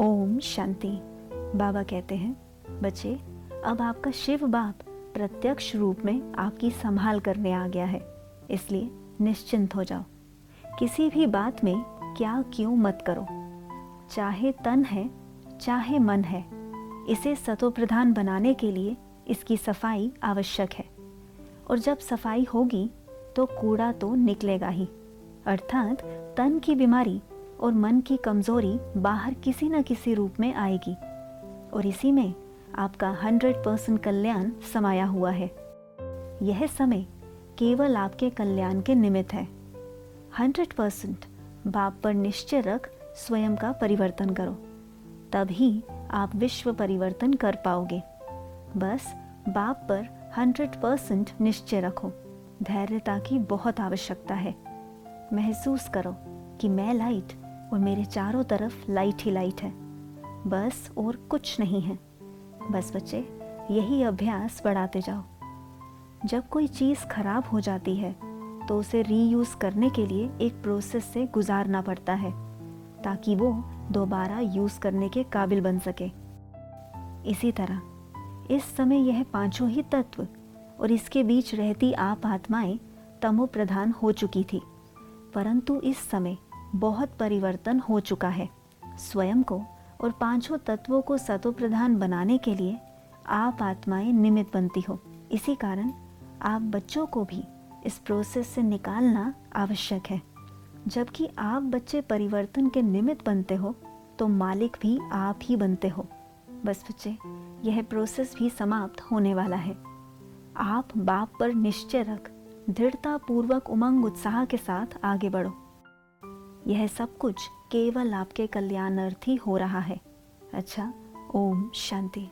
ओम शांति। बाबा कहते हैं, बच्चे, अब आपका शिव बाप प्रत्यक्ष रूप में आपकी संभाल करने आ गया है, इसलिए निश्चिंत हो जाओ। किसी भी बात में क्या क्यों मत करो। चाहे तन है, चाहे मन है, इसे सतोप्रधान बनाने के लिए इसकी सफ़ाई आवश्यक है। और जब सफ़ाई होगी तो कूड़ा तो निकलेगा ही। अर्थात तन की बीमारी और मन की कमज़ोरी बाहर किसी न किसी रूप में आएगी। और इसी में आपका हंड्रेड परसेंट कल्याण समाया हुआ है। यह समय केवल आपके कल्याण के निमित्त है। हंड्रेड परसेंट बाप पर निश्चय रख स्वयं का परिवर्तन करो। तभी आप विश्व परिवर्तन कर पाओगे। बस बाप पर हंड्रेड परसेंट निश्चय रखो। धैर्यता की बहुत आवश्यकता है। महसूस करो कि मैं लाइट और मेरे चारों तरफ़ लाइट ही लाइट है। बस और कुछ नहीं है। बस बच्चे, यही अभ्यास बढ़ाते जाओ। जब कोई चीज़ खराब हो जाती है तो उसे रीयूज़ करने के लिए एक प्रोसेस से गुजारना पड़ता है, ताकि वो दोबारा यूज़ करने के काबिल बन सके। इसी तरह, इस समय यह पाँचों ही तत्व और इसके बीच रहती आप आत्माएँ तमो प्रधान हो चुकी थी, परंतु इस समय बहुत परिवर्तन हो चुका है। स्वयं को और पाँचों तत्वों को सतो प्रधान बनाने के लिए आप आत्माएँ निमित्त बनती हो। इसी कारण आप बच्चों को भी इस प्रोसेस से निकालना आवश्यक है। जबकि आप बच्चे परिवर्तन के निमित्त बनते हो तो मालिक भी आप ही बनते हो। बस बच्चे, यह प्रोसेस भी समाप्त होने वाला है। आप बाप पर निश्चय रख दृढ़ता पूर्वक उमंग उत्साह के साथ आगे बढ़ो। यह सब कुछ केवल आपके कल्याणार्थ ही हो रहा है। अच्छा ओम शांति।